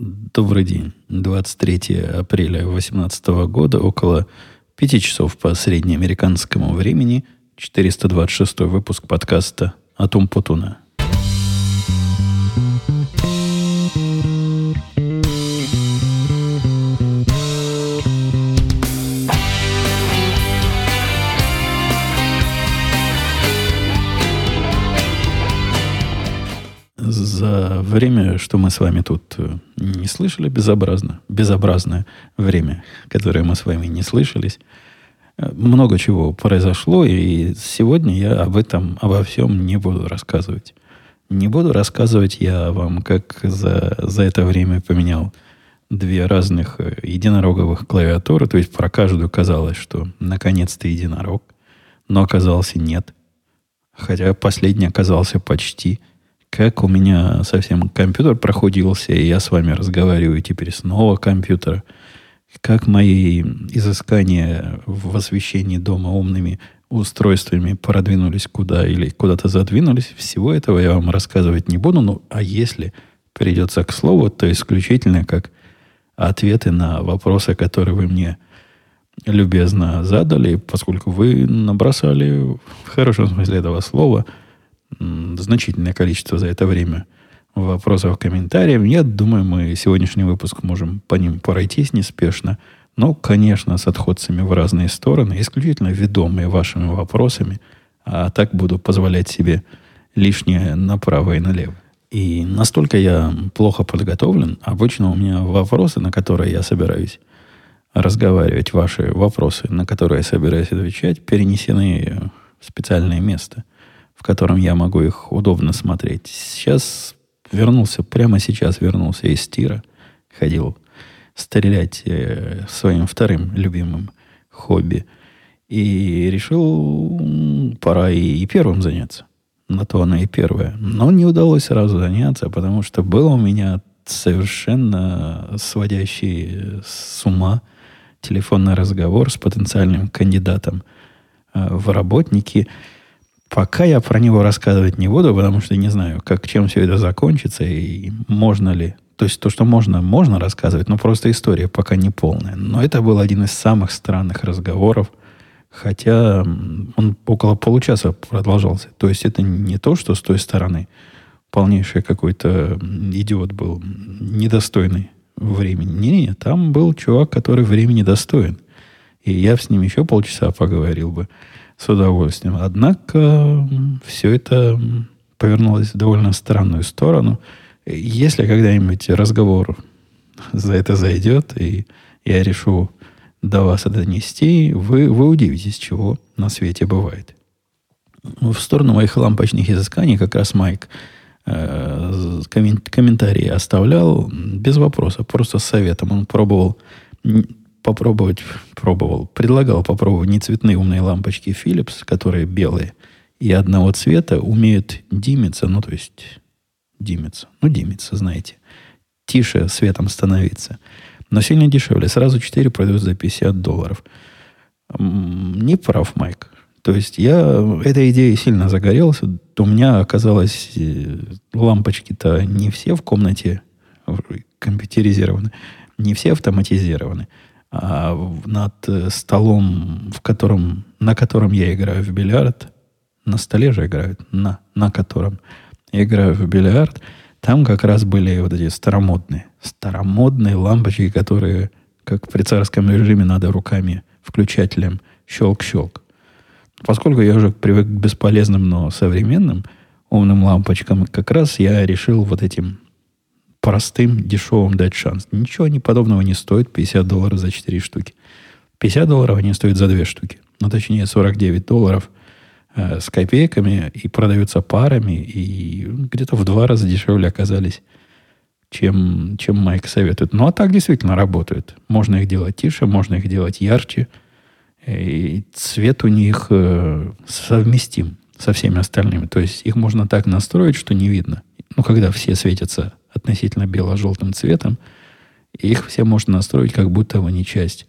Добрый день. 23 апреля 2018 года, около 5 часов по среднеамериканскому времени, 426 выпуск подкаста «Атум Путуна». Что мы с вами тут э, не слышали, безобразно, безобразное время, которое мы с вами не слышались, э, много чего произошло, и сегодня я об этом, обо всем не буду рассказывать. Не буду рассказывать я вам, как за, за это время поменял две разных э, единороговых клавиатуры, то есть про каждую казалось, что наконец-то единорог, но оказался нет. Хотя последний оказался почти – как у меня совсем компьютер проходился, и я с вами разговариваю теперь снова компьютер. Как мои изыскания в освещении дома умными устройствами продвинулись куда или куда-то задвинулись, всего этого я вам рассказывать не буду. Ну, а если придется к слову, то исключительно как ответы на вопросы, которые вы мне любезно задали, поскольку вы набросали в хорошем смысле этого слова – значительное количество за это время вопросов, комментариев. Я думаю, мы сегодняшний выпуск можем по ним пройтись неспешно. Но, конечно, с отходцами в разные стороны, исключительно ведомые вашими вопросами. А так буду позволять себе лишнее направо и налево. И настолько я плохо подготовлен, обычно у меня вопросы, на которые я собираюсь разговаривать, ваши вопросы, на которые я собираюсь отвечать, перенесены в специальное место – в котором я могу их удобно смотреть. Сейчас вернулся, прямо сейчас вернулся из тира. Ходил стрелять э, своим вторым любимым хобби. И решил, пора и, и первым заняться. На то она и первая. Но не удалось сразу заняться, потому что был у меня совершенно сводящий с ума телефонный разговор с потенциальным кандидатом э, в работники – Пока я про него рассказывать не буду, потому что не знаю, как, чем все это закончится и можно ли. То есть то, что можно, можно рассказывать, но просто история пока не полная. Но это был один из самых странных разговоров, хотя он около получаса продолжался. То есть это не то, что с той стороны полнейший какой-то идиот был, недостойный времени. Не-не, там был чувак, который времени достоин. И я с ним еще полчаса поговорил бы с удовольствием. Однако все это повернулось в довольно странную сторону. Если когда-нибудь разговор за это зайдет, и я решу до вас это донести, вы, вы удивитесь, чего на свете бывает. В сторону моих лампочных изысканий как раз Майк э, комментарии оставлял без вопроса, просто с советом. Он пробовал попробовать, пробовал, предлагал попробовать не цветные умные лампочки Philips, которые белые и одного цвета, умеют димиться, ну, то есть димиться, ну, димиться, знаете, тише светом становиться. Но сильно дешевле. Сразу 4 продают за 50 долларов. Не прав, Майк. То есть я этой идеей сильно загорелся. У меня оказалось э, лампочки-то не все в комнате компьютеризированы, не все автоматизированы а, над э, столом, в котором, на котором я играю в бильярд, на столе же играют, на, на котором я играю в бильярд, там как раз были вот эти старомодные, старомодные лампочки, которые, как при царском режиме, надо руками включателем щелк-щелк. Поскольку я уже привык к бесполезным, но современным умным лампочкам, как раз я решил вот этим простым, дешевым дать шанс. Ничего они подобного не стоит. 50 долларов за 4 штуки. 50 долларов они стоят за 2 штуки. Ну, точнее, 49 долларов э, с копейками и продаются парами. И где-то в два раза дешевле оказались, чем, чем Майк советует. Ну, а так действительно работают. Можно их делать тише, можно их делать ярче. И цвет у них э, совместим со всеми остальными. То есть их можно так настроить, что не видно. Ну, когда все светятся относительно бело-желтым цветом. И их все можно настроить, как будто они часть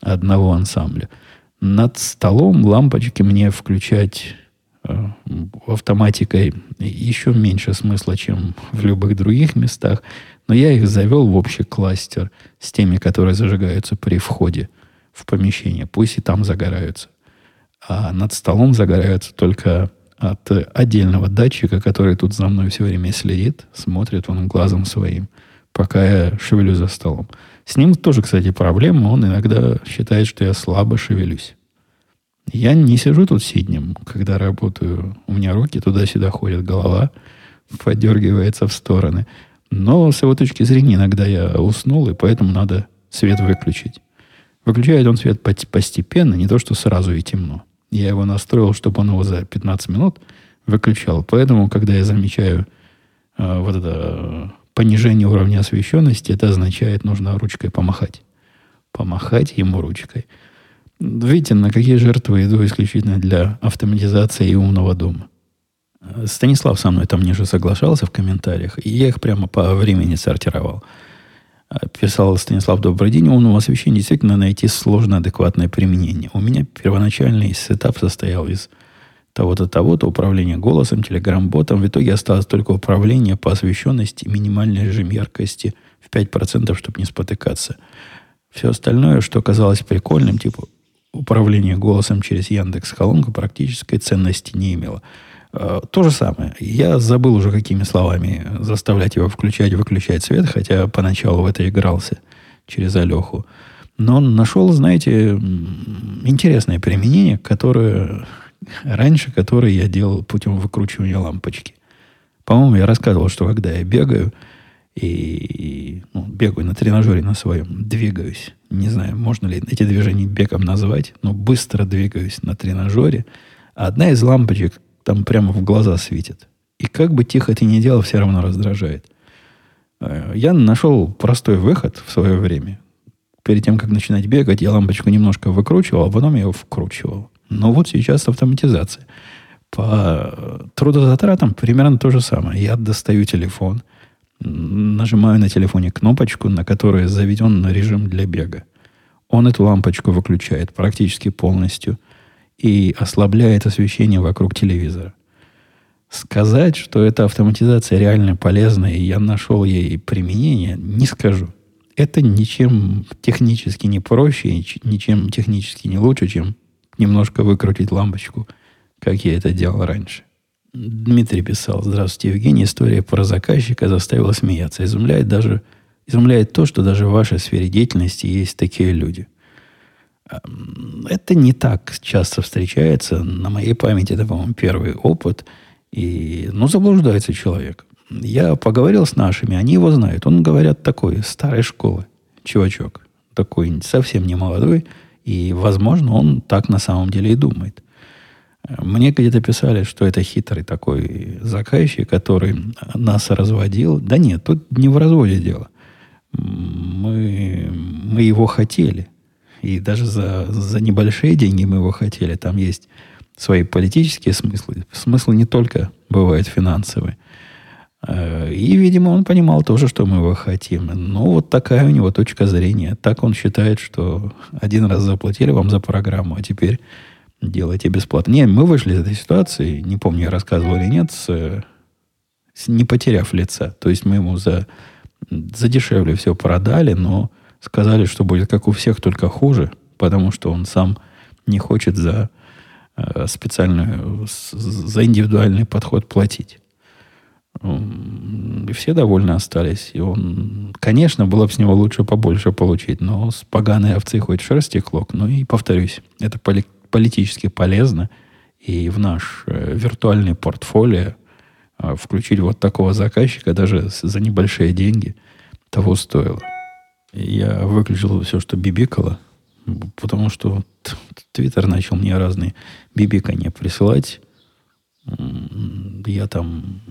одного ансамбля. Над столом лампочки мне включать э, автоматикой еще меньше смысла, чем в любых других местах. Но я их завел в общий кластер с теми, которые зажигаются при входе в помещение. Пусть и там загораются. А над столом загораются только от отдельного датчика, который тут за мной все время следит, смотрит он глазом своим, пока я шевелю за столом. С ним тоже, кстати, проблема. Он иногда считает, что я слабо шевелюсь. Я не сижу тут сиднем, когда работаю. У меня руки туда-сюда ходят, голова подергивается в стороны. Но с его точки зрения иногда я уснул, и поэтому надо свет выключить. Выключает он свет постепенно, не то что сразу и темно. Я его настроил, чтобы он его за 15 минут выключал. Поэтому, когда я замечаю э, вот это понижение уровня освещенности, это означает, нужно ручкой помахать. Помахать ему ручкой. Видите, на какие жертвы иду исключительно для автоматизации и умного дома. Станислав со мной там ниже соглашался в комментариях, и я их прямо по времени сортировал. Писал Станислав, добрый день, умного освещения действительно найти сложно адекватное применение. У меня первоначальный сетап состоял из того-то, того-то, управления голосом, телеграм-ботом. В итоге осталось только управление по освещенности, минимальный режим яркости в 5%, чтобы не спотыкаться. Все остальное, что казалось прикольным, типа управление голосом через Яндекс Колонку практической ценности не имело. А, то же самое. Я забыл уже, какими словами заставлять его включать, выключать свет, хотя поначалу в это игрался через Алеху. Но он нашел, знаете, интересное применение, которое раньше, которое я делал путем выкручивания лампочки. По-моему, я рассказывал, что когда я бегаю, и ну, бегаю на тренажере на своем, двигаюсь. Не знаю, можно ли эти движения бегом назвать, но быстро двигаюсь на тренажере. Одна из лампочек там прямо в глаза светит. И как бы тихо ты ни делал, все равно раздражает. Э, я нашел простой выход в свое время. Перед тем, как начинать бегать, я лампочку немножко выкручивал, а потом я ее вкручивал. Но вот сейчас автоматизация. По трудозатратам примерно то же самое. Я достаю телефон – нажимаю на телефоне кнопочку, на которой заведен режим для бега. Он эту лампочку выключает практически полностью и ослабляет освещение вокруг телевизора. Сказать, что эта автоматизация реально полезна, и я нашел ей применение, не скажу. Это ничем технически не проще, ничем технически не лучше, чем немножко выкрутить лампочку, как я это делал раньше. Дмитрий писал, здравствуйте, Евгений, история про заказчика заставила смеяться. Изумляет даже, изумляет то, что даже в вашей сфере деятельности есть такие люди. Это не так часто встречается. На моей памяти это, по-моему, первый опыт. И, ну, заблуждается человек. Я поговорил с нашими, они его знают. Он, говорят, такой, старой школы, чувачок. Такой совсем не молодой. И, возможно, он так на самом деле и думает. Мне где-то писали, что это хитрый такой заказчик, который нас разводил. Да нет, тут не в разводе дело. Мы, мы его хотели. И даже за, за небольшие деньги мы его хотели. Там есть свои политические смыслы. Смыслы не только бывают финансовые. Э, и, видимо, он понимал тоже, что мы его хотим. Но вот такая у него точка зрения. Так он считает, что один раз заплатили вам за программу, а теперь делайте бесплатно. Не, мы вышли из этой ситуации, не помню, я рассказывал или нет, с, с, не потеряв лица. То есть мы ему за, за дешевле все продали, но сказали, что будет как у всех, только хуже, потому что он сам не хочет за э, специальную, за индивидуальный подход платить. И все довольны остались. И он, конечно, было бы с него лучше побольше получить, но с поганой овцы хоть шерсти клок. Ну и повторюсь, это поли политически полезно и в наш э, виртуальный портфолио э, включить вот такого заказчика даже за небольшие деньги того стоило. Я выключил все, что бибикало, потому что Твиттер начал мне разные бибикания присылать. Я там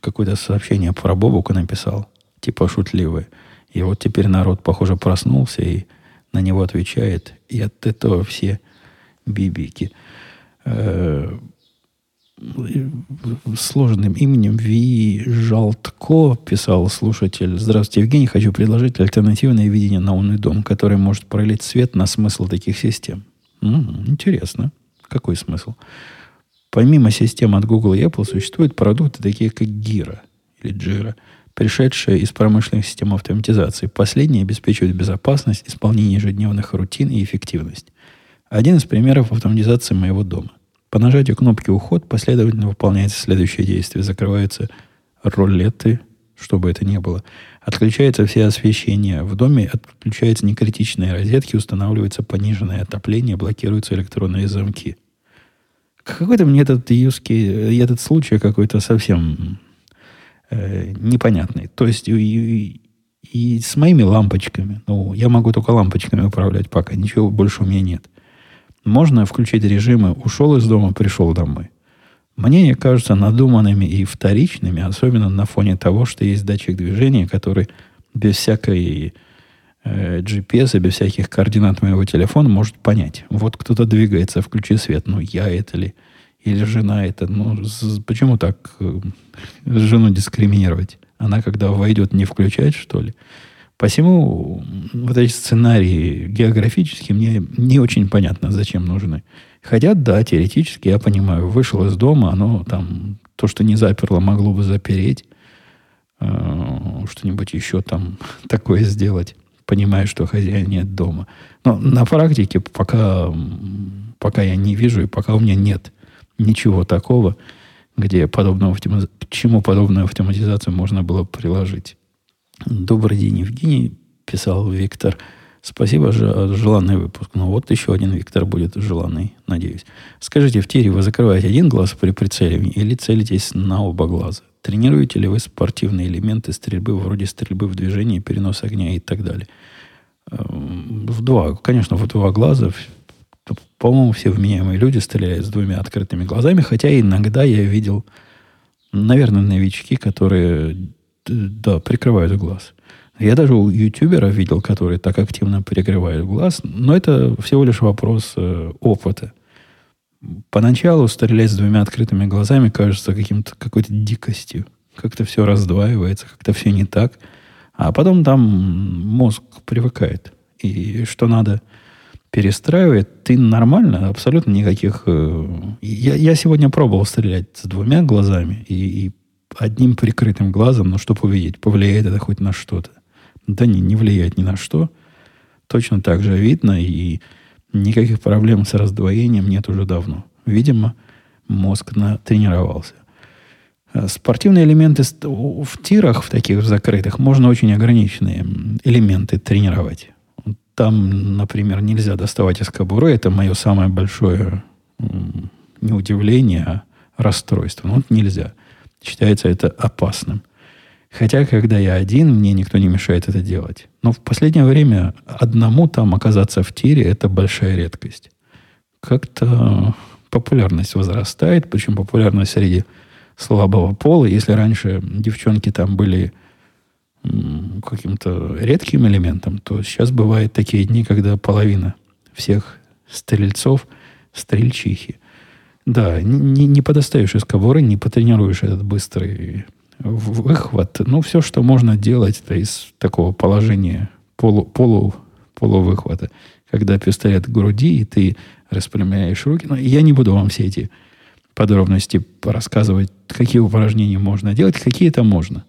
какое-то сообщение про Бобука написал, типа шутливое. И вот теперь народ, похоже, проснулся и на него отвечает. И от этого все бибики. Сложным именем Ви Жалтко писал слушатель. Здравствуйте, Евгений. Хочу предложить альтернативное видение на умный дом, который может пролить свет на смысл таких систем. М-м, интересно. Какой смысл? Помимо систем от Google и Apple существуют продукты такие, как Gira или Jira, пришедшие из промышленных систем автоматизации. Последние обеспечивают безопасность, исполнение ежедневных рутин и эффективность. Один из примеров автоматизации моего дома. По нажатию кнопки «Уход» последовательно выполняется следующее действие. Закрываются рулеты, чтобы это не было. Отключается все освещение в доме, отключаются некритичные розетки, устанавливается пониженное отопление, блокируются электронные замки. Какой-то мне этот юский, этот случай какой-то совсем э, непонятный. То есть и, и с моими лампочками, ну, я могу только лампочками управлять пока, ничего больше у меня нет. Можно включить режимы «ушел из дома, пришел домой». Мне кажутся надуманными и вторичными, особенно на фоне того, что есть датчик движения, который без всякой э, GPS без всяких координат моего телефона может понять. Вот кто-то двигается, включи свет. Ну, я это ли? Или жена это? Ну, почему так э, жену дискриминировать? Она, когда войдет, не включает, что ли? Посему вот эти сценарии географические мне не очень понятно, зачем нужны. Хотя, да, теоретически я понимаю, вышел из дома, оно там, то, что не заперло, могло бы запереть, э, что-нибудь еще там такое сделать, понимая, что хозяин нет дома. Но на практике пока, пока я не вижу и пока у меня нет ничего такого, где подобного чему подобную автоматизацию можно было приложить. Добрый день, Евгений, писал Виктор. Спасибо за желанный выпуск. Ну вот еще один Виктор будет желанный, надеюсь. Скажите, в тире вы закрываете один глаз при прицеливании или целитесь на оба глаза? Тренируете ли вы спортивные элементы стрельбы, вроде стрельбы в движении, перенос огня и так далее? Эм, в два, конечно, в два глаза. По-моему, все вменяемые люди стреляют с двумя открытыми глазами, хотя иногда я видел, наверное, новички, которые да, прикрывают глаз. Я даже у ютубера видел, которые так активно перекрывают глаз, но это всего лишь вопрос э, опыта. Поначалу стрелять с двумя открытыми глазами кажется каким-то какой-то дикостью. Как-то все раздваивается, как-то все не так. А потом там мозг привыкает. И что надо перестраивать, ты нормально, абсолютно никаких... Э, я, я сегодня пробовал стрелять с двумя глазами и, и одним прикрытым глазом, но чтобы увидеть, повлияет это хоть на что-то. Да не, не влияет ни на что. Точно так же видно, и никаких проблем с раздвоением нет уже давно. Видимо, мозг натренировался. А спортивные элементы в тирах, в таких закрытых, можно очень ограниченные элементы тренировать. Там, например, нельзя доставать из кобуры. Это мое самое большое не удивление, а расстройство. Ну, вот нельзя считается это опасным. Хотя, когда я один, мне никто не мешает это делать. Но в последнее время одному там оказаться в тире – это большая редкость. Как-то популярность возрастает, причем популярность среди слабого пола. Если раньше девчонки там были каким-то редким элементом, то сейчас бывают такие дни, когда половина всех стрельцов – стрельчихи. Да, не, не подостаешь из кобуры, не потренируешь этот быстрый выхват. Ну, все, что можно делать, это из такого положения полу, полу, полувыхвата. Когда пистолет к груди, и ты распрямляешь руки. Но я не буду вам все эти подробности рассказывать, какие упражнения можно делать, какие это можно.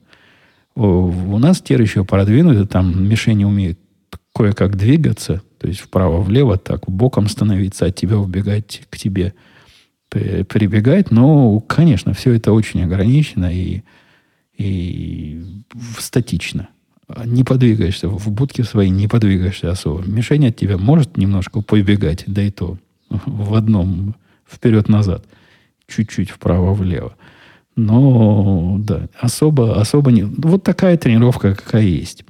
У нас теперь еще продвинуты, там мишени умеют кое-как двигаться, то есть вправо-влево, так, боком становиться, от тебя убегать к тебе – прибегать, но, конечно, все это очень ограничено и, и статично. Не подвигаешься, в будке своей не подвигаешься особо. Мишень от тебя может немножко побегать, да и то в одном вперед-назад, чуть-чуть вправо-влево. Но, да, особо, особо не... Вот такая тренировка, какая есть.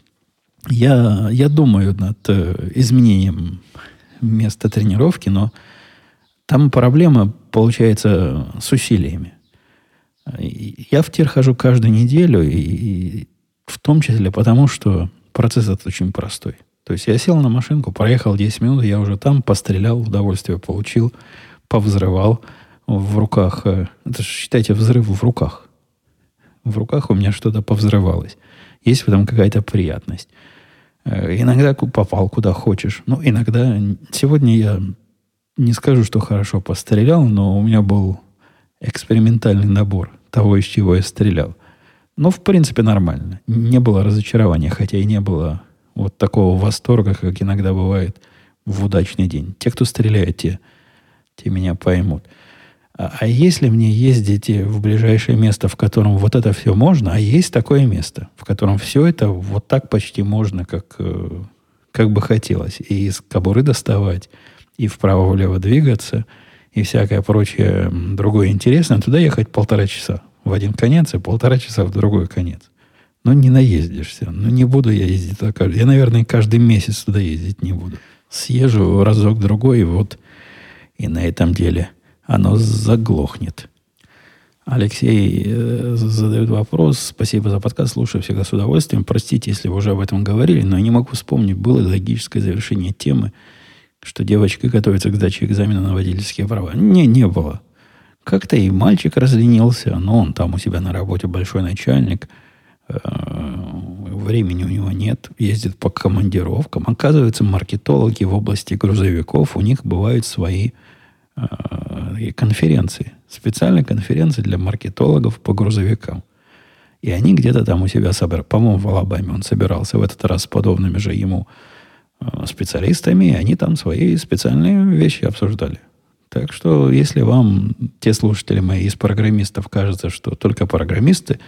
Я, я думаю над э, изменением места тренировки, но там проблема получается с усилиями. Я в тир хожу каждую неделю, и, и в том числе потому, что процесс этот очень простой. То есть я сел на машинку, проехал 10 минут, я уже там пострелял, удовольствие получил, повзрывал в руках. Э, это же, считайте, взрыв в руках. В руках у меня что-то повзрывалось. Есть в этом какая-то приятность. Э, иногда попал куда хочешь. Ну, иногда... Сегодня я не скажу, что хорошо пострелял, но у меня был экспериментальный набор того, из чего я стрелял. Но, в принципе, нормально. Не было разочарования, хотя и не было вот такого восторга, как иногда бывает в удачный день. Те, кто стреляет, те, те меня поймут. А, а если мне ездить в ближайшее место, в котором вот это все можно, а есть такое место, в котором все это вот так почти можно, как, э, как бы хотелось, и из кобуры доставать, и вправо-влево двигаться, и всякое прочее другое интересное, туда ехать полтора часа в один конец и полтора часа в другой конец. Ну, не наездишься. Ну, не буду я ездить туда. Я, наверное, каждый месяц туда ездить не буду. Съезжу разок-другой, и вот и на этом деле оно заглохнет. Алексей э, задает вопрос. Спасибо за подкаст. Слушаю всегда с удовольствием. Простите, если вы уже об этом говорили, но я не могу вспомнить, было логическое завершение темы, что девочка готовится к сдаче экзамена на водительские права. Не, не было. Как-то и мальчик разленился, но он там у себя на работе большой начальник. Э, времени у него нет, ездит по командировкам. Оказывается, маркетологи в области грузовиков, у них бывают свои э, конференции. Специальные конференции для маркетологов по грузовикам. И они где-то там у себя собирали. По-моему, в Алабаме он собирался в этот раз с подобными же ему специалистами. И они там свои специальные вещи обсуждали. Так что, если вам, те слушатели мои из программистов, кажется, что только программисты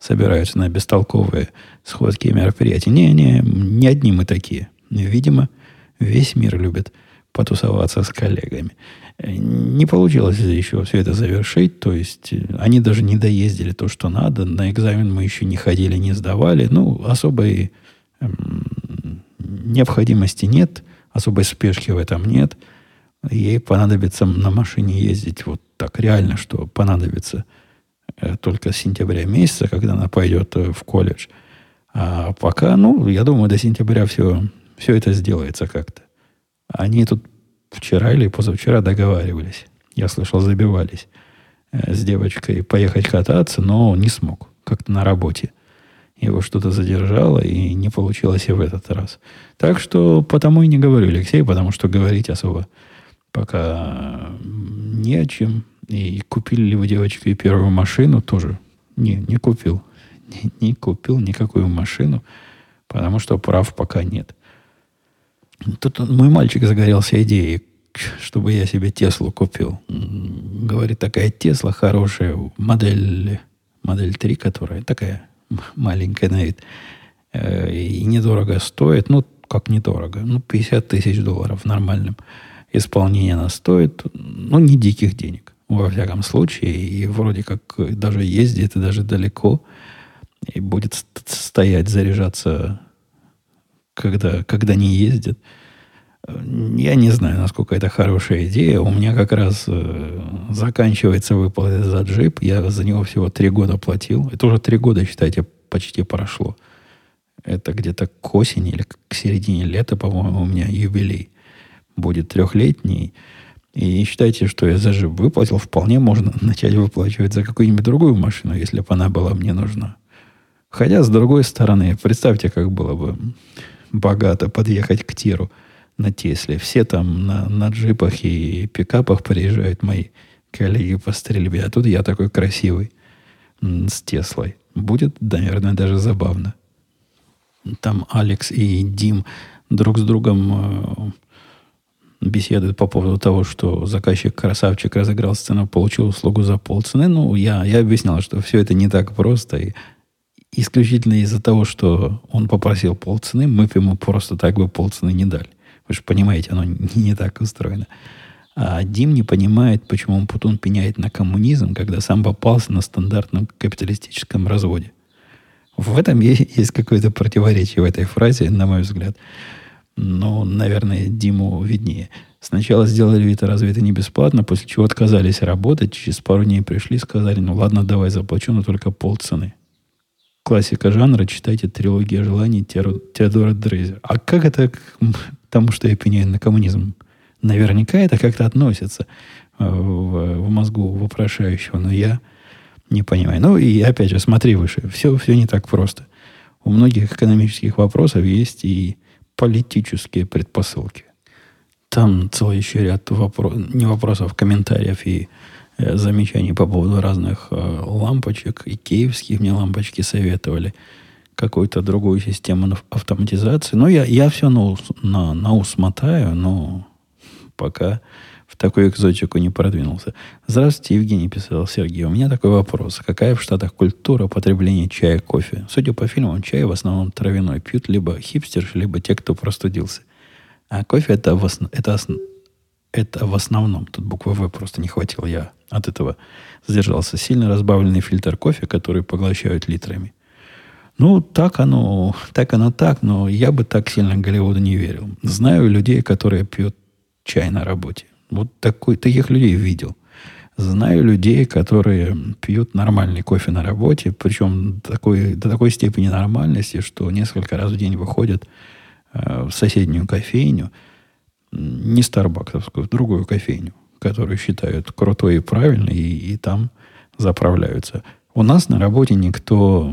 собираются на бестолковые сходки и мероприятия, не, не, не одни мы такие. Видимо, весь мир любит потусоваться с коллегами. Не получилось еще все это завершить, то есть они даже не доездили то, что надо. На экзамен мы еще не ходили, не сдавали. Ну, особой необходимости нет, особой спешки в этом нет – ей понадобится на машине ездить вот так реально, что понадобится э, только с сентября месяца, когда она пойдет э, в колледж. А пока, ну, я думаю, до сентября все, все это сделается как-то. Они тут вчера или позавчера договаривались. Я слышал, забивались э, с девочкой поехать кататься, но не смог. Как-то на работе. Его что-то задержало, и не получилось и в этот раз. Так что потому и не говорю, Алексей, потому что говорить особо пока не о чем. И купили ли вы, девочки, первую машину, тоже не, не купил. Не, не купил никакую машину, потому что прав пока нет. Тут мой мальчик загорелся идеей, чтобы я себе Теслу купил. Говорит, такая Тесла хорошая, модель, модель 3, которая такая маленькая на вид, э, и недорого стоит. Ну, как недорого? Ну, 50 тысяч долларов в нормальном исполнение она стоит, ну, не диких денег, во всяком случае. И вроде как даже ездит, и даже далеко, и будет стоять, заряжаться, когда, когда не ездит. Я не знаю, насколько это хорошая идея. У меня как раз э, заканчивается выплата за джип. Я за него всего три года платил. Это уже три года, считайте, почти прошло. Это где-то к осени или к середине лета, по-моему, у меня юбилей будет трехлетний, и считайте, что я за жив выплатил, вполне можно начать выплачивать за какую-нибудь другую машину, если бы она была мне нужна. Хотя, с другой стороны, представьте, как было бы богато подъехать к тиру на Тесле. Все там на, на джипах и пикапах приезжают мои коллеги по стрельбе, а тут я такой красивый с Теслой. Будет, наверное, даже забавно. Там Алекс и Дим друг с другом э, беседует по поводу того, что заказчик красавчик разыграл сцену, получил услугу за полцены. Ну, я, я объяснял, что все это не так просто. И исключительно из-за того, что он попросил полцены, мы бы ему просто так бы полцены не дали. Вы же понимаете, оно не, не так устроено. А Дим не понимает, почему он Путун пеняет на коммунизм, когда сам попался на стандартном капиталистическом разводе. В этом есть, есть какое-то противоречие в этой фразе, на мой взгляд. Но, наверное, Диму виднее. Сначала сделали вид, разве это не бесплатно, после чего отказались работать. Через пару дней пришли, сказали, ну ладно, давай заплачу, но только полцены. Классика жанра, читайте «Трилогия желаний» Теодора Дрейзера. А как это тому, что я пеняю на коммунизм? Наверняка это как-то относится э, в, в мозгу вопрошающего, но я не понимаю. Ну и опять же, смотри выше. Все, все не так просто. У многих экономических вопросов есть и политические предпосылки. Там целый еще ряд вопросов, не вопросов, комментариев и э, замечаний по поводу разных э, лампочек. И киевские мне лампочки советовали. Какую-то другую систему автоматизации. Но я, я все на ус, на, на ус мотаю, но пока в такую экзотику не продвинулся. Здравствуйте, Евгений, писал Сергей. У меня такой вопрос. Какая в Штатах культура потребления чая и кофе? Судя по фильмам, чай в основном травяной пьют либо хипстерши, либо те, кто простудился. А кофе это в, основ... это, основ... это в основном. Тут буквы В просто не хватило. Я от этого сдержался. Сильно разбавленный фильтр кофе, который поглощают литрами. Ну, так оно, так оно так, но я бы так сильно Голливуду не верил. Знаю людей, которые пьют чай на работе. Вот такой, таких людей видел. Знаю людей, которые пьют нормальный кофе на работе, причем такой, до такой степени нормальности, что несколько раз в день выходят э, в соседнюю кофейню, не старбаксовскую, в другую кофейню, которую считают крутой и правильной, и, и там заправляются. У нас на работе никто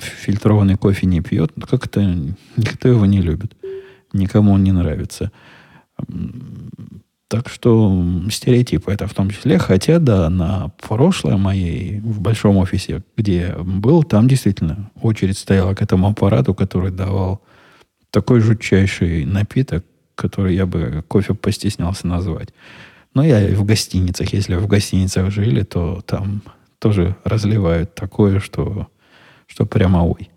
фильтрованный кофе не пьет, как-то никто его не любит. Никому он не нравится. Так что стереотипы это в том числе. Хотя, да, на прошлое моей в большом офисе, где был, там действительно очередь стояла к этому аппарату, который давал такой жутчайший напиток, который я бы кофе постеснялся назвать. Но я и в гостиницах, если в гостиницах жили, то там тоже разливают такое, что, что прямо ой.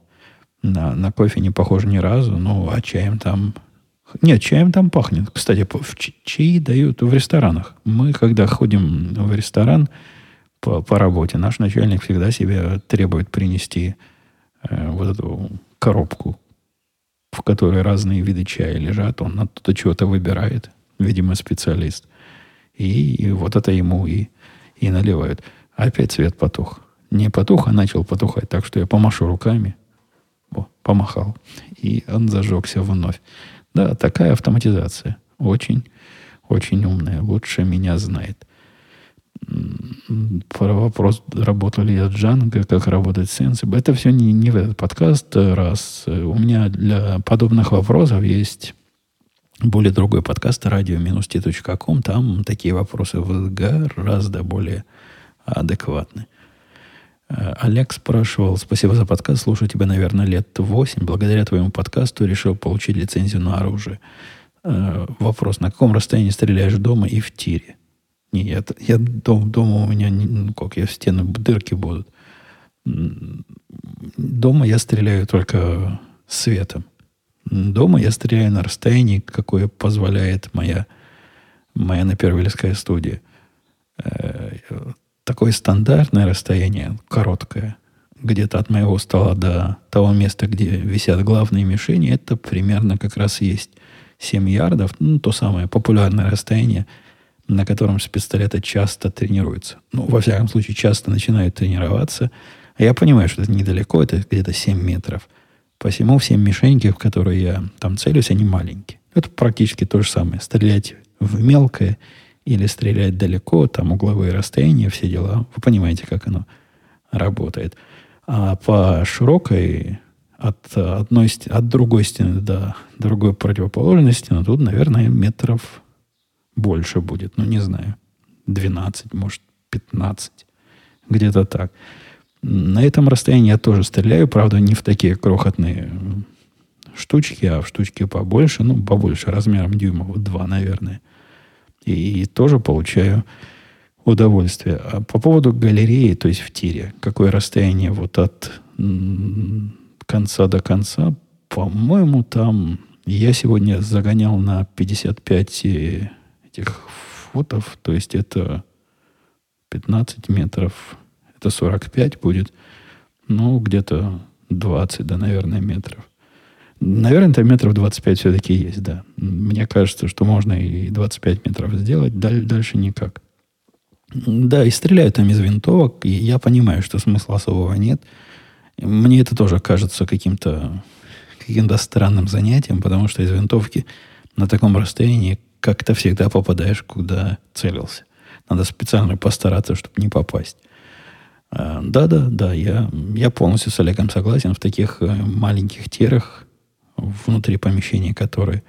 На, на кофе не похоже ни разу, ну, а чаем там нет, чаем там пахнет. Кстати, в чаи дают в ресторанах. Мы, когда ходим в ресторан по, по работе, наш начальник всегда себе требует принести э, вот эту коробку, в которой разные виды чая лежат. Он оттуда чего-то выбирает, видимо, специалист. И, и вот это ему и, и наливают. Опять свет потух. Не потух, а начал потухать. Так что я помашу руками. О, помахал. И он зажегся вновь. Да, такая автоматизация. Очень, очень умная. Лучше меня знает. Про вопрос, работал ли я Django, как работать с Sensible. Это все не, не в этот подкаст. Раз у меня для подобных вопросов есть более другой подкаст радио-t.com. Там такие вопросы гораздо более адекватны. Э, Олег спрашивал, спасибо за подкаст, слушаю тебя, наверное, лет 8. Благодаря твоему подкасту решил получить лицензию на оружие. Э, вопрос, на каком расстоянии стреляешь дома и в тире? Не, я, дом, дома у меня, ну как, я в стены дырки будут. Дома я стреляю только светом. Дома я стреляю на расстоянии, какое позволяет моя, моя напервильская студия. Такое стандартное расстояние, короткое, где-то от моего стола до того места, где висят главные мишени, это примерно как раз есть 7 ярдов, ну, то самое популярное расстояние, на котором с пистолета часто тренируются. Ну, во всяком случае, часто начинают тренироваться. А я понимаю, что это недалеко, это где-то 7 метров. Посему все мишеньки, в которые я там целюсь, они маленькие. Это практически то же самое. Стрелять в мелкое или стрелять далеко, там угловые расстояния, все дела. Вы понимаете, как оно работает. А по широкой от одной от другой стены до другой противоположной стены, тут, наверное, метров больше будет. Ну, не знаю. 12, может, 15. Где-то так. На этом расстоянии я тоже стреляю, правда, не в такие крохотные штучки, а в штучки побольше, ну, побольше, размером дюймов 2, наверное – и, тоже получаю удовольствие. А по поводу галереи, то есть в тире, какое расстояние вот от конца до конца, по-моему, там я сегодня загонял на 55 этих футов, то есть это 15 метров, это 45 будет, ну, где-то 20, да, наверное, метров. Наверное, это метров 25 все-таки есть, да. Мне кажется, что можно и 25 метров сделать, дальше никак. Да, и стреляют там из винтовок, и я понимаю, что смысла особого нет. Мне это тоже кажется каким-то каким-то странным занятием, потому что из винтовки на таком расстоянии как-то всегда попадаешь, куда целился. Надо специально постараться, чтобы не попасть. А, да-да, да, я, я полностью с Олегом согласен. В таких э, маленьких тирах внутри помещения, которые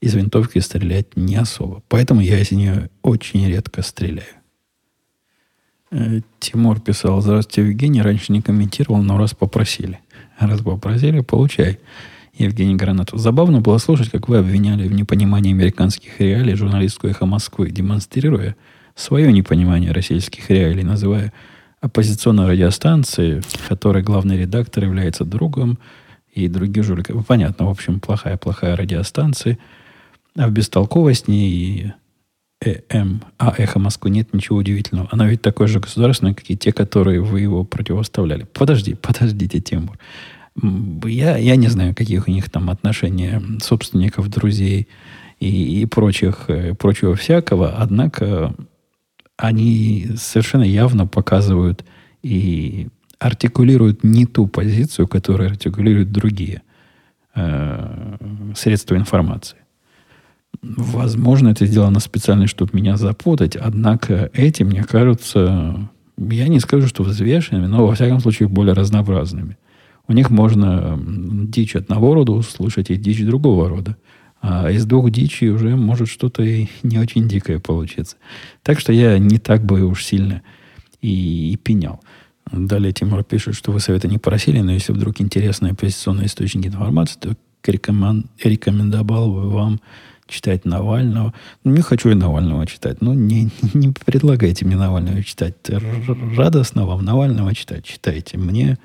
из винтовки стрелять не особо. Поэтому я из нее очень редко стреляю. Э, Тимур писал, здравствуйте, Евгений, раньше не комментировал, но раз попросили. Раз попросили, получай. Евгений Гранатов. Забавно было слушать, как вы обвиняли в непонимании американских реалий журналистскую эхо Москвы, демонстрируя свое непонимание российских реалий, называя оппозиционной радиостанции, которой главный редактор является другом, и других жуликов. Понятно, в общем, плохая-плохая радиостанция. А в бестолковости и ЭМ, а «Эхо Москвы» нет ничего удивительного. Она ведь такое же государственное, как и те, которые вы его противоставляли. Подожди, подождите, Тимур. Я, я не знаю, каких у них там отношения собственников, друзей и, и прочих, э, прочего всякого, однако они совершенно явно показывают и артикулируют не ту позицию, которую артикулируют другие э, средства информации. Возможно, это сделано специально, чтобы меня запутать, однако эти, мне кажутся, я не скажу, что взвешенными, но, во всяком случае, более разнообразными. У них можно дичь одного рода услышать и дичь другого рода. А из двух дичи уже может что-то и не очень дикое получиться. Так что я не так бы уж сильно и, и пенял. Далее Тимур пишет, что вы совета не просили, но если вдруг интересные оппозиционные источники информации, то рекомендовал бы вам читать Навального. Ну, не хочу и Навального читать. Ну, не, не предлагайте мне Навального читать. Радостно вам Навального читать. Читайте. Мне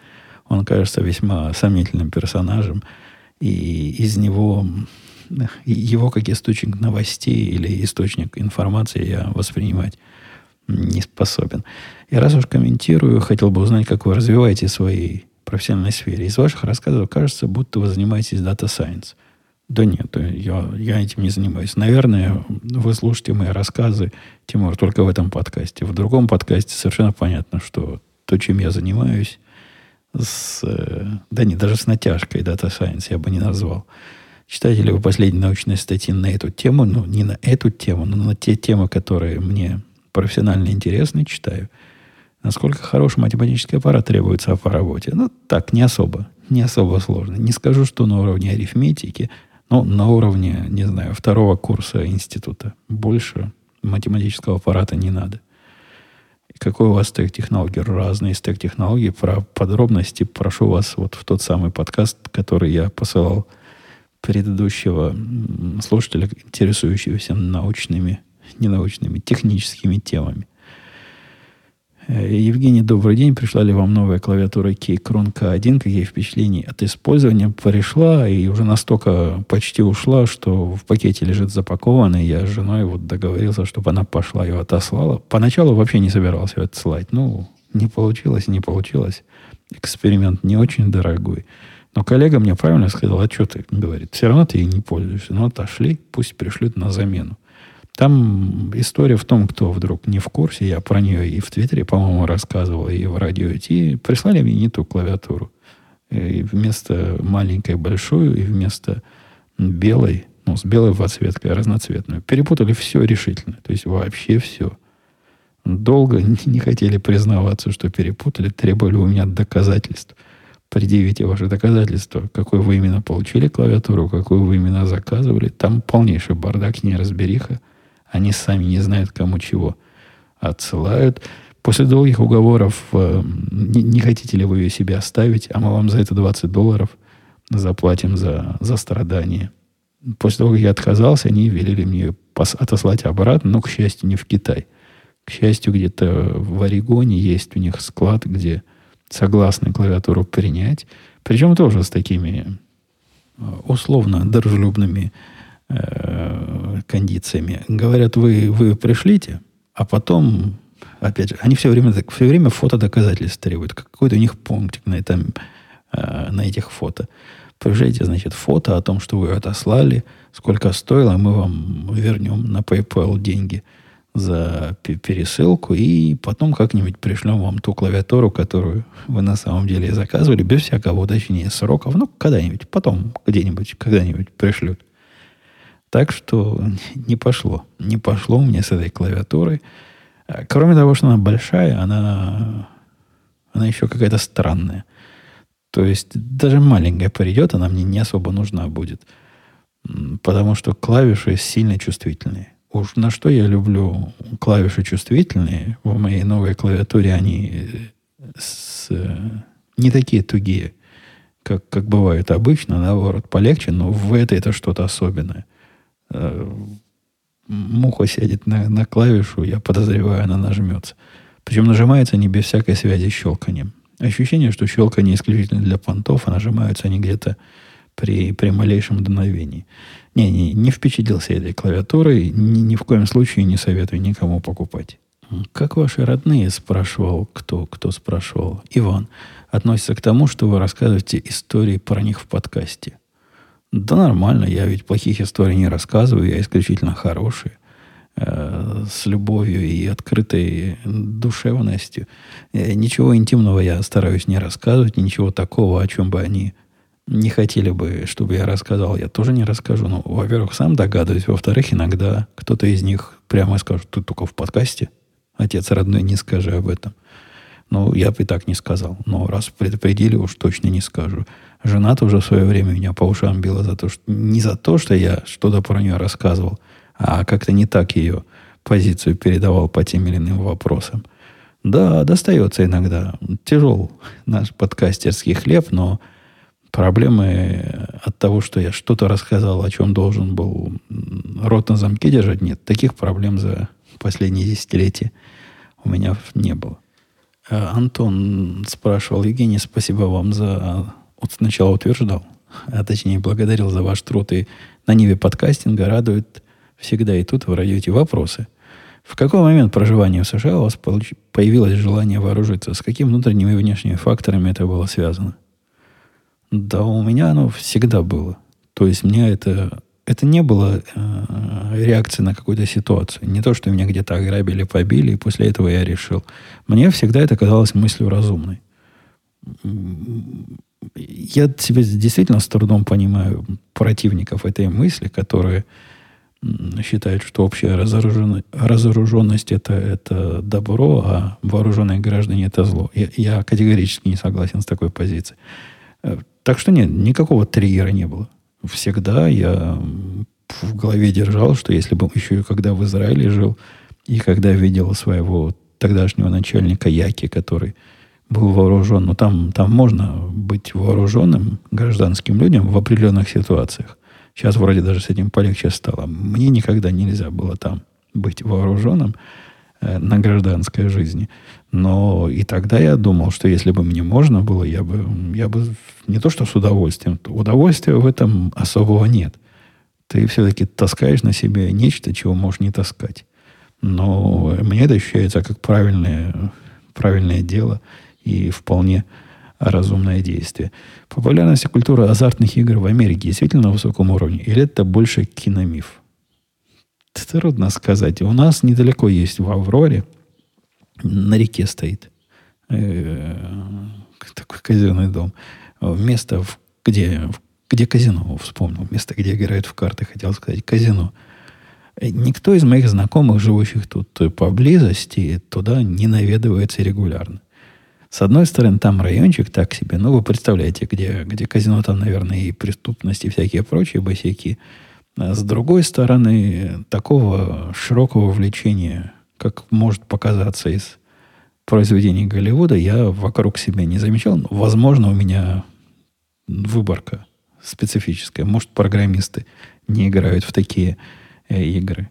он кажется весьма сомнительным персонажем. И из него, его как источник новостей или источник информации я воспринимать не способен. И раз уж комментирую, хотел бы узнать, как вы развиваете свои профессиональной сфере. Из ваших рассказов кажется, будто вы занимаетесь дата сайенс. Да нет, я, я этим не занимаюсь. Наверное, вы слушаете мои рассказы, Тимур, только в этом подкасте. В другом подкасте совершенно понятно, что то, чем я занимаюсь, с, да не, даже с натяжкой Data Science я бы не назвал. Читаете ли вы последние научные статьи на эту тему? Ну, не на эту тему, но на те темы, которые мне профессионально интересны, читаю. Насколько хороший математический аппарат требуется по работе? Ну, так, не особо. Не особо сложно. Не скажу, что на уровне арифметики, но на уровне, не знаю, второго курса института. Больше математического аппарата не надо. Какой у вас стек технологий? Разные стек технологий. Про подробности прошу вас вот в тот самый подкаст, который я посылал предыдущего слушателя, интересующегося научными, ненаучными, техническими темами. Э, Евгений, добрый день. Пришла ли вам новая клавиатура Keychron K1? Какие впечатления от использования? Пришла и уже настолько почти ушла, что в пакете лежит запакованный. Я с женой вот договорился, чтобы она пошла ее отослала. Поначалу вообще не собирался ее отсылать. Ну, не получилось, не получилось. Эксперимент не очень дорогой. Но коллега мне правильно сказал, а что ты, говорит, все равно ты ей не пользуешься. Ну, отошли, пусть пришлют на замену. Там история в том, кто вдруг не в курсе, я про нее и в Твиттере, по-моему, рассказывал, и в радио IT, прислали мне не ту клавиатуру. И вместо маленькой большую, и вместо белой, ну, с белой подсветкой, разноцветную. Перепутали все решительно. То есть вообще все. Долго не хотели признаваться, что перепутали, требовали у меня доказательств. Предъявите ваши доказательства, какой вы именно получили клавиатуру, какую вы именно заказывали. Там полнейший бардак, неразбериха. Они сами не знают, кому чего отсылают. После долгих уговоров, э, не, не хотите ли вы ее себе оставить, а мы вам за это 20 долларов заплатим за, за страдания. После того, как я отказался, они велели мне отослать обратно, но, к счастью, не в Китай. К счастью, где-то в Орегоне есть у них склад, где согласны клавиатуру принять. Причем тоже с такими э, условно дружелюбными э, кондициями. Говорят, вы, вы пришлите, а потом, опять же, они все время, все время фото доказательств требуют. Какой-то у них пунктик на, этом, э, на этих фото. Приезжайте, значит, фото о том, что вы отослали, сколько стоило, мы вам вернем на PayPal деньги за пересылку, и потом как-нибудь пришлем вам ту клавиатуру, которую вы на самом деле заказывали, без всякого уточнения сроков. Ну, когда-нибудь, потом где-нибудь, когда-нибудь пришлют. Так что не пошло. Не пошло мне с этой клавиатурой. А, кроме того, что она большая, она, она еще какая-то странная. То есть даже маленькая придет, она мне не особо нужна будет. Потому что клавиши сильно чувствительные. Уж на что я люблю клавиши чувствительные, в моей новой клавиатуре они с, не такие тугие, как, как бывает обычно, наоборот, полегче, но в этой это что-то особенное. Э, муха сядет на, на клавишу, я подозреваю, она нажмется. Причем нажимается не без всякой связи с щелканием. Ощущение, что щелканье исключительно для понтов, а нажимаются они где-то при, при малейшем дуновении. Не, не, не впечатлился этой клавиатурой, ни, ни в коем случае не советую никому покупать. Как ваши родные, спрашивал, кто, кто спрашивал, Иван, относится к тому, что вы рассказываете истории про них в подкасте? Да нормально, я ведь плохих историй не рассказываю, я исключительно хорошие. Э, с любовью и открытой душевностью. Э, ничего интимного я стараюсь не рассказывать, ничего такого, о чем бы они не хотели бы, чтобы я рассказал, я тоже не расскажу. Ну, во-первых, сам догадываюсь. Во-вторых, иногда кто-то из них прямо скажет, ты только в подкасте. Отец родной, не скажи об этом. Ну, я бы и так не сказал. Но раз предупредили, уж точно не скажу. Жена уже в свое время меня по ушам била за то, что не за то, что я что-то про нее рассказывал, а как-то не так ее позицию передавал по тем или иным вопросам. Да, достается иногда. Тяжел наш подкастерский хлеб, но проблемы от того, что я что-то рассказал, о чем должен был рот на замке держать, нет. Таких проблем за последние десятилетия у меня не было. А Антон спрашивал, Евгений, спасибо вам за... Вот сначала утверждал, а точнее благодарил за ваш труд и на ниве подкастинга радует всегда и тут вы родите вопросы. В какой момент проживания в США у вас появилось желание вооружиться? С какими внутренними и внешними факторами это было связано? Да, у меня оно всегда было. То есть мне это, это не было э, реакцией на какую-то ситуацию. Не то, что меня где-то ограбили, побили, и после этого я решил. Мне всегда это казалось мыслью разумной. Я себя действительно с трудом понимаю противников этой мысли, которые считают, что общая разоруженность это, это добро, а вооруженные граждане это зло. Я, я категорически не согласен с такой позицией. Э, так что нет, никакого триггера не было. Всегда я в голове держал, что если бы еще и когда в Израиле жил, и когда видел своего тогдашнего начальника Яки, который был вооружен, ну там, там можно быть вооруженным гражданским людям в определенных ситуациях. Сейчас вроде даже с этим полегче стало. Мне никогда нельзя было там быть вооруженным на гражданской жизни. Но и тогда я думал, что если бы мне можно было, я бы, я бы не то что с удовольствием, удовольствия в этом особого нет. Ты все-таки таскаешь на себе нечто, чего можешь не таскать. Но мне это ощущается как правильное, правильное дело и вполне разумное действие. Популярность и культура азартных игр в Америке действительно на высоком уровне? Или это больше киномиф? Трудно сказать. У нас недалеко есть в Авроре, на реке стоит э, такой казенный дом. Место, где, где казино, вспомнил. Место, где играют в карты, хотел сказать, казино. Никто из моих знакомых, живущих тут поблизости, туда не наведывается регулярно. С одной стороны, там райончик так себе. Ну, вы представляете, где, где казино, там, наверное, и преступность, и всякие прочие босяки. А с другой стороны, такого широкого влечения, как может показаться из произведений Голливуда, я вокруг себя не замечал. Возможно, у меня выборка специфическая. Может, программисты не играют в такие э, игры.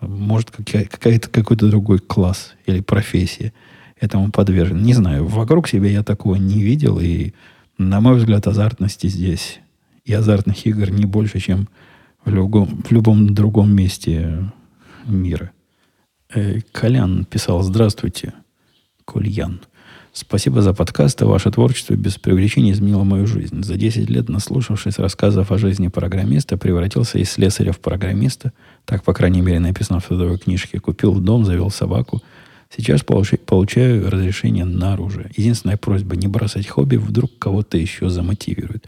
Может, какая-то, какой-то другой класс или профессия – этому подвержен. Не знаю, вокруг себя я такого не видел, и, на мой взгляд, азартности здесь и азартных игр не больше, чем в любом, в любом другом месте мира. Э, Колян писал «Здравствуйте, Кольян. Спасибо за подкаст, а ваше творчество без привлечения изменило мою жизнь. За 10 лет, наслушавшись рассказов о жизни программиста, превратился из слесаря в программиста. Так, по крайней мере, написано в трудовой книжке. Купил дом, завел собаку – Сейчас получаю разрешение на оружие. Единственная просьба не бросать хобби, вдруг кого-то еще замотивирует.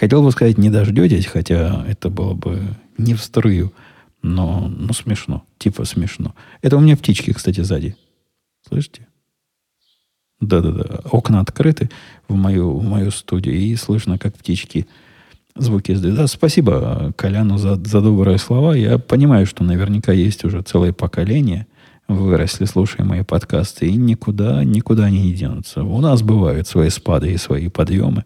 Хотел бы сказать, не дождетесь, хотя это было бы не в струю, но ну, смешно. Типа смешно. Это у меня птички, кстати, сзади. Слышите? Да-да-да. Окна открыты в мою, в мою студию, и слышно, как птички звуки издают. Да, спасибо Коляну за, за добрые слова. Я понимаю, что наверняка есть уже целое поколение, выросли, слушая мои подкасты, и никуда, никуда они не денутся. У нас бывают свои спады и свои подъемы.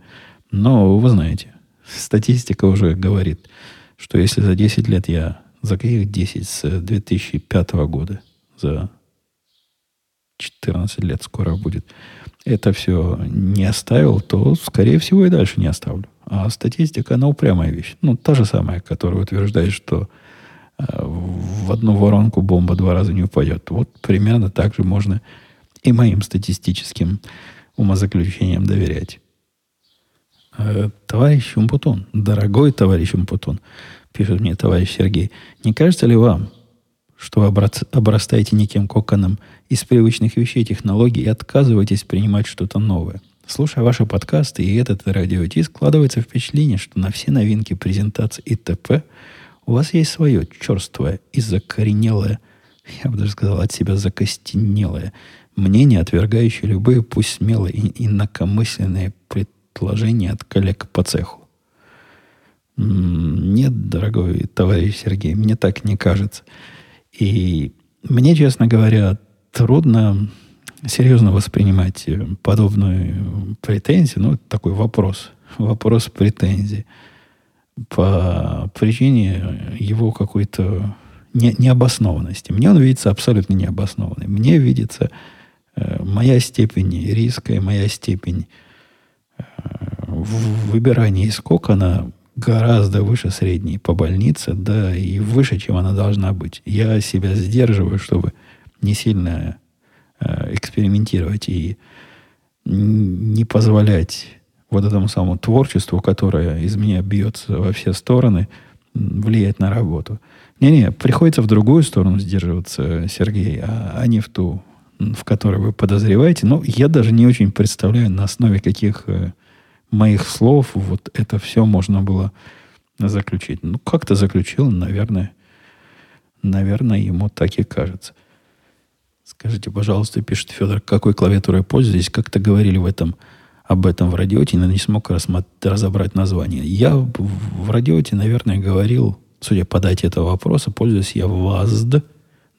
Но, вы знаете, статистика уже говорит, что если за 10 лет я, за каких 10, с 2005 года, за 14 лет скоро будет, это все не оставил, то, скорее всего, и дальше не оставлю. А статистика, она упрямая вещь. Ну, та же самая, которая утверждает, что э, в одну воронку бомба два раза не упадет. Вот примерно так же можно и моим статистическим умозаключениям доверять. Э, товарищ Умпутун, дорогой товарищ Умпутун, пишет мне товарищ Сергей, не кажется ли вам, что вы обрастаете неким коконом из привычных вещей, технологий и отказываетесь принимать что-то новое? Слушая ваши подкасты и этот радиодиск, складывается впечатление, что на все новинки презентации и т.п. у вас есть свое черствое и закоренелое, я бы даже сказал, от себя закостенелое мнение, отвергающее любые, пусть смелые и инакомысленные предложения от коллег по цеху. Нет, дорогой товарищ Сергей, мне так не кажется. И мне, честно говоря, трудно серьезно воспринимать э, подобную претензию, ну, такой вопрос, вопрос претензии по причине его какой-то не, необоснованности. Мне он видится абсолютно необоснованный. Мне видится э, моя степень риска и моя степень э, выбирания из она гораздо выше средней по больнице, да, и выше, чем она должна быть. Я себя сдерживаю, чтобы не сильно э, экспериментировать и не позволять вот этому самому творчеству, которое из меня бьется во все стороны, влиять на работу. Не-не, приходится в другую сторону сдерживаться, Сергей, а, а не в ту, в которой вы подозреваете. Но я даже не очень представляю, на основе каких э, моих слов вот это все можно было заключить. Ну, как-то заключил, наверное, наверное, ему так и кажется. Скажите, пожалуйста, пишет Федор, какой клавиатурой пользуетесь? Как-то говорили в этом, об этом в радиоте, но не смог разобрать название. Я в радиоте, наверное, говорил, судя по дате этого вопроса, пользуюсь я WASD,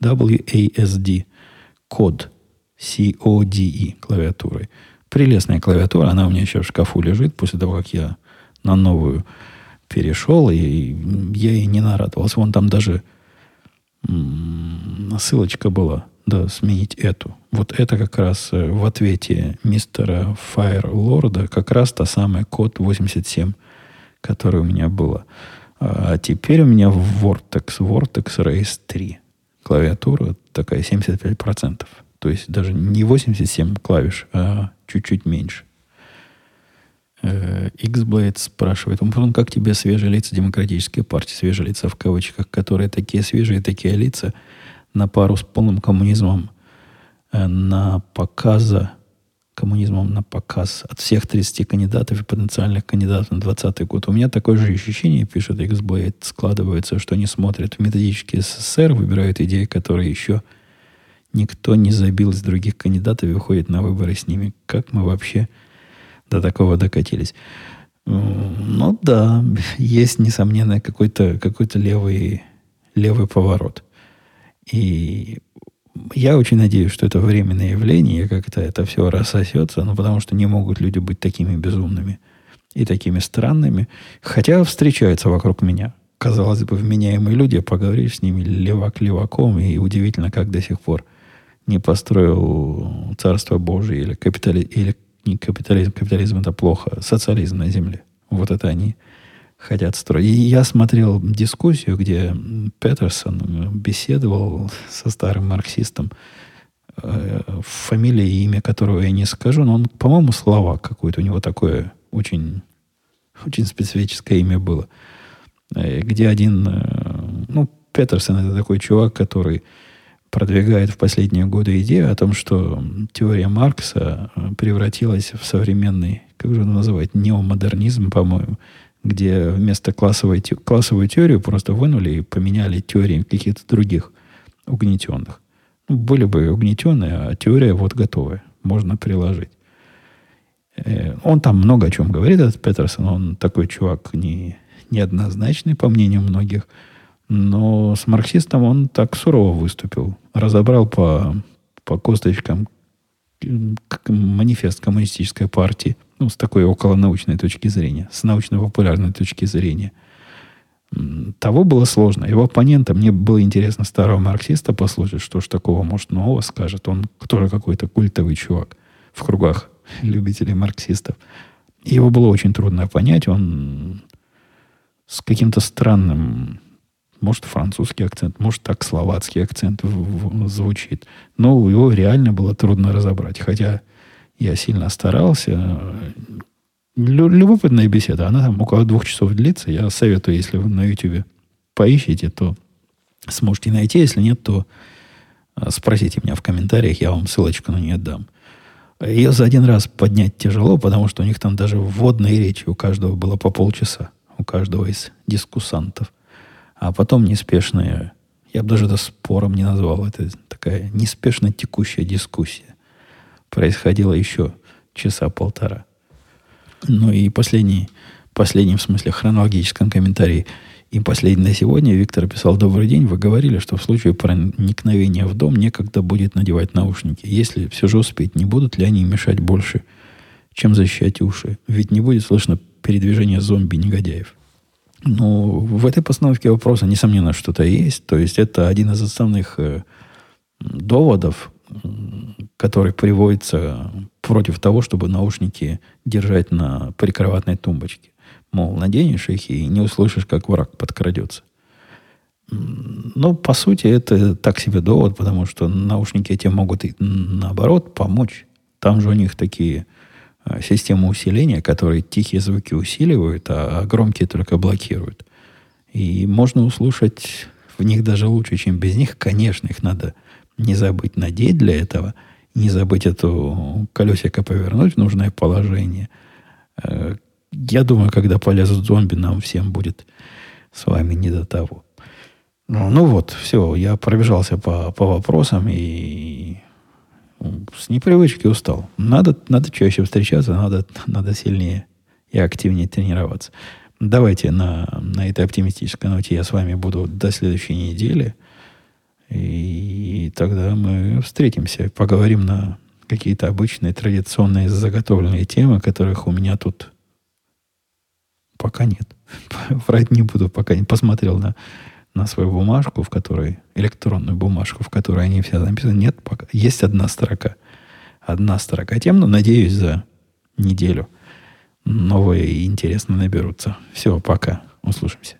W-A-S-D, код, C-O-D-E клавиатурой прелестная клавиатура, она у меня еще в шкафу лежит после того, как я на новую перешел, и я ей не нарадовался. Вон там даже ссылочка была, да, сменить эту. Вот это как раз э, в ответе мистера Файрлорда как раз та самая код 87, которая у меня была. А теперь у меня Vortex, Vortex Race 3. Клавиатура такая 75%. То есть даже не 87 клавиш, а чуть-чуть меньше. Xblade спрашивает, он как тебе свежие лица демократической партии, свежие лица в кавычках, которые такие свежие, такие лица на пару с полным коммунизмом э, на показа, коммунизмом на показ от всех 30 кандидатов и потенциальных кандидатов на 2020 год. У меня такое же ощущение, пишет Xblade, складывается, что они смотрят в методический СССР, выбирают идеи, которые еще никто не забил из других кандидатов и выходит на выборы с ними. Как мы вообще до такого докатились? Ну да, есть, несомненно, какой-то какой левый, левый поворот. И я очень надеюсь, что это временное явление, как-то это все рассосется, ну, потому что не могут люди быть такими безумными и такими странными. Хотя встречаются вокруг меня. Казалось бы, вменяемые люди, поговоришь с ними левак леваком, и удивительно, как до сих пор – не построил Царство Божие или, капитали, или не капитализм, капитализм это плохо, социализм на земле. Вот это они хотят строить. И я смотрел дискуссию, где Петерсон беседовал со старым марксистом, э, фамилия и имя которого я не скажу, но он, по-моему, словак какой-то, у него такое очень, очень специфическое имя было. Э, где один, э, ну, Петерсон это такой чувак, который продвигает в последние годы идею о том, что теория Маркса э, превратилась в современный, как же называть, неомодернизм, по-моему, где вместо классовой, классовой теорию просто вынули и поменяли теории каких-то других угнетенных. Ну, были бы угнетенные, а теория вот готовая, можно приложить. Э, он там много о чем говорит, этот Петерсон. Он такой чувак не, неоднозначный, по мнению многих. Но с марксистом он так сурово выступил. Разобрал по, по косточкам манифест коммунистической партии. Ну, с такой околонаучной точки зрения. С научно-популярной точки зрения. Того было сложно. Его оппонента, мне было интересно старого марксиста послушать, что ж такого, может, нового скажет. Он тоже какой-то культовый чувак в кругах любителей марксистов. Его было очень трудно понять. Он с каким-то странным, может, французский акцент, может, так словацкий акцент в, в, звучит. Но его реально было трудно разобрать. Хотя я сильно старался. Лю, любопытная беседа. Она там около двух часов длится. Я советую, если вы на YouTube поищите, то сможете найти. Если нет, то а, спросите меня в комментариях, я вам ссылочку на нее дам. Ее за один раз поднять тяжело, потому что у них там даже вводные речи у каждого было по полчаса у каждого из дискуссантов. А потом неспешная, я бы даже это спором не назвал, это такая неспешно текущая дискуссия. Происходила еще часа полтора. Ну и последний, последний в смысле хронологическом комментарии и последний на сегодня Виктор писал «Добрый день, вы говорили, что в случае проникновения в дом некогда будет надевать наушники. Если все же успеть, не будут ли они мешать больше, чем защищать уши? Ведь не будет слышно передвижения зомби-негодяев. Ну, в этой постановке вопроса, несомненно, что-то есть. То есть это один из основных э, доводов, который приводится против того, чтобы наушники держать на прикроватной тумбочке. Мол, наденешь их и не услышишь, как враг подкрадется. Ну, по сути, это так себе довод, потому что наушники эти могут и наоборот помочь. Там же у них такие систему усиления, которые тихие звуки усиливают, а громкие только блокируют. И можно услышать в них даже лучше, чем без них. Конечно, их надо не забыть надеть для этого, не забыть эту колесико повернуть в нужное положение. Э, я думаю, когда полезут зомби, нам всем будет с вами не до того. Ну, ну вот, все, я пробежался по, по вопросам и с непривычки устал. Надо, надо чаще встречаться, надо, надо сильнее и активнее тренироваться. Давайте на, на этой оптимистической ноте я с вами буду до следующей недели. И тогда мы встретимся, поговорим на какие-то обычные, традиционные, заготовленные темы, которых у меня тут пока нет. Врать не буду, пока не посмотрел на на свою бумажку, в которой, электронную бумажку, в которой они все записаны, нет пока. Есть одна строка. Одна строка тем, но надеюсь, за неделю новые и интересно наберутся. Все, пока. Услышимся.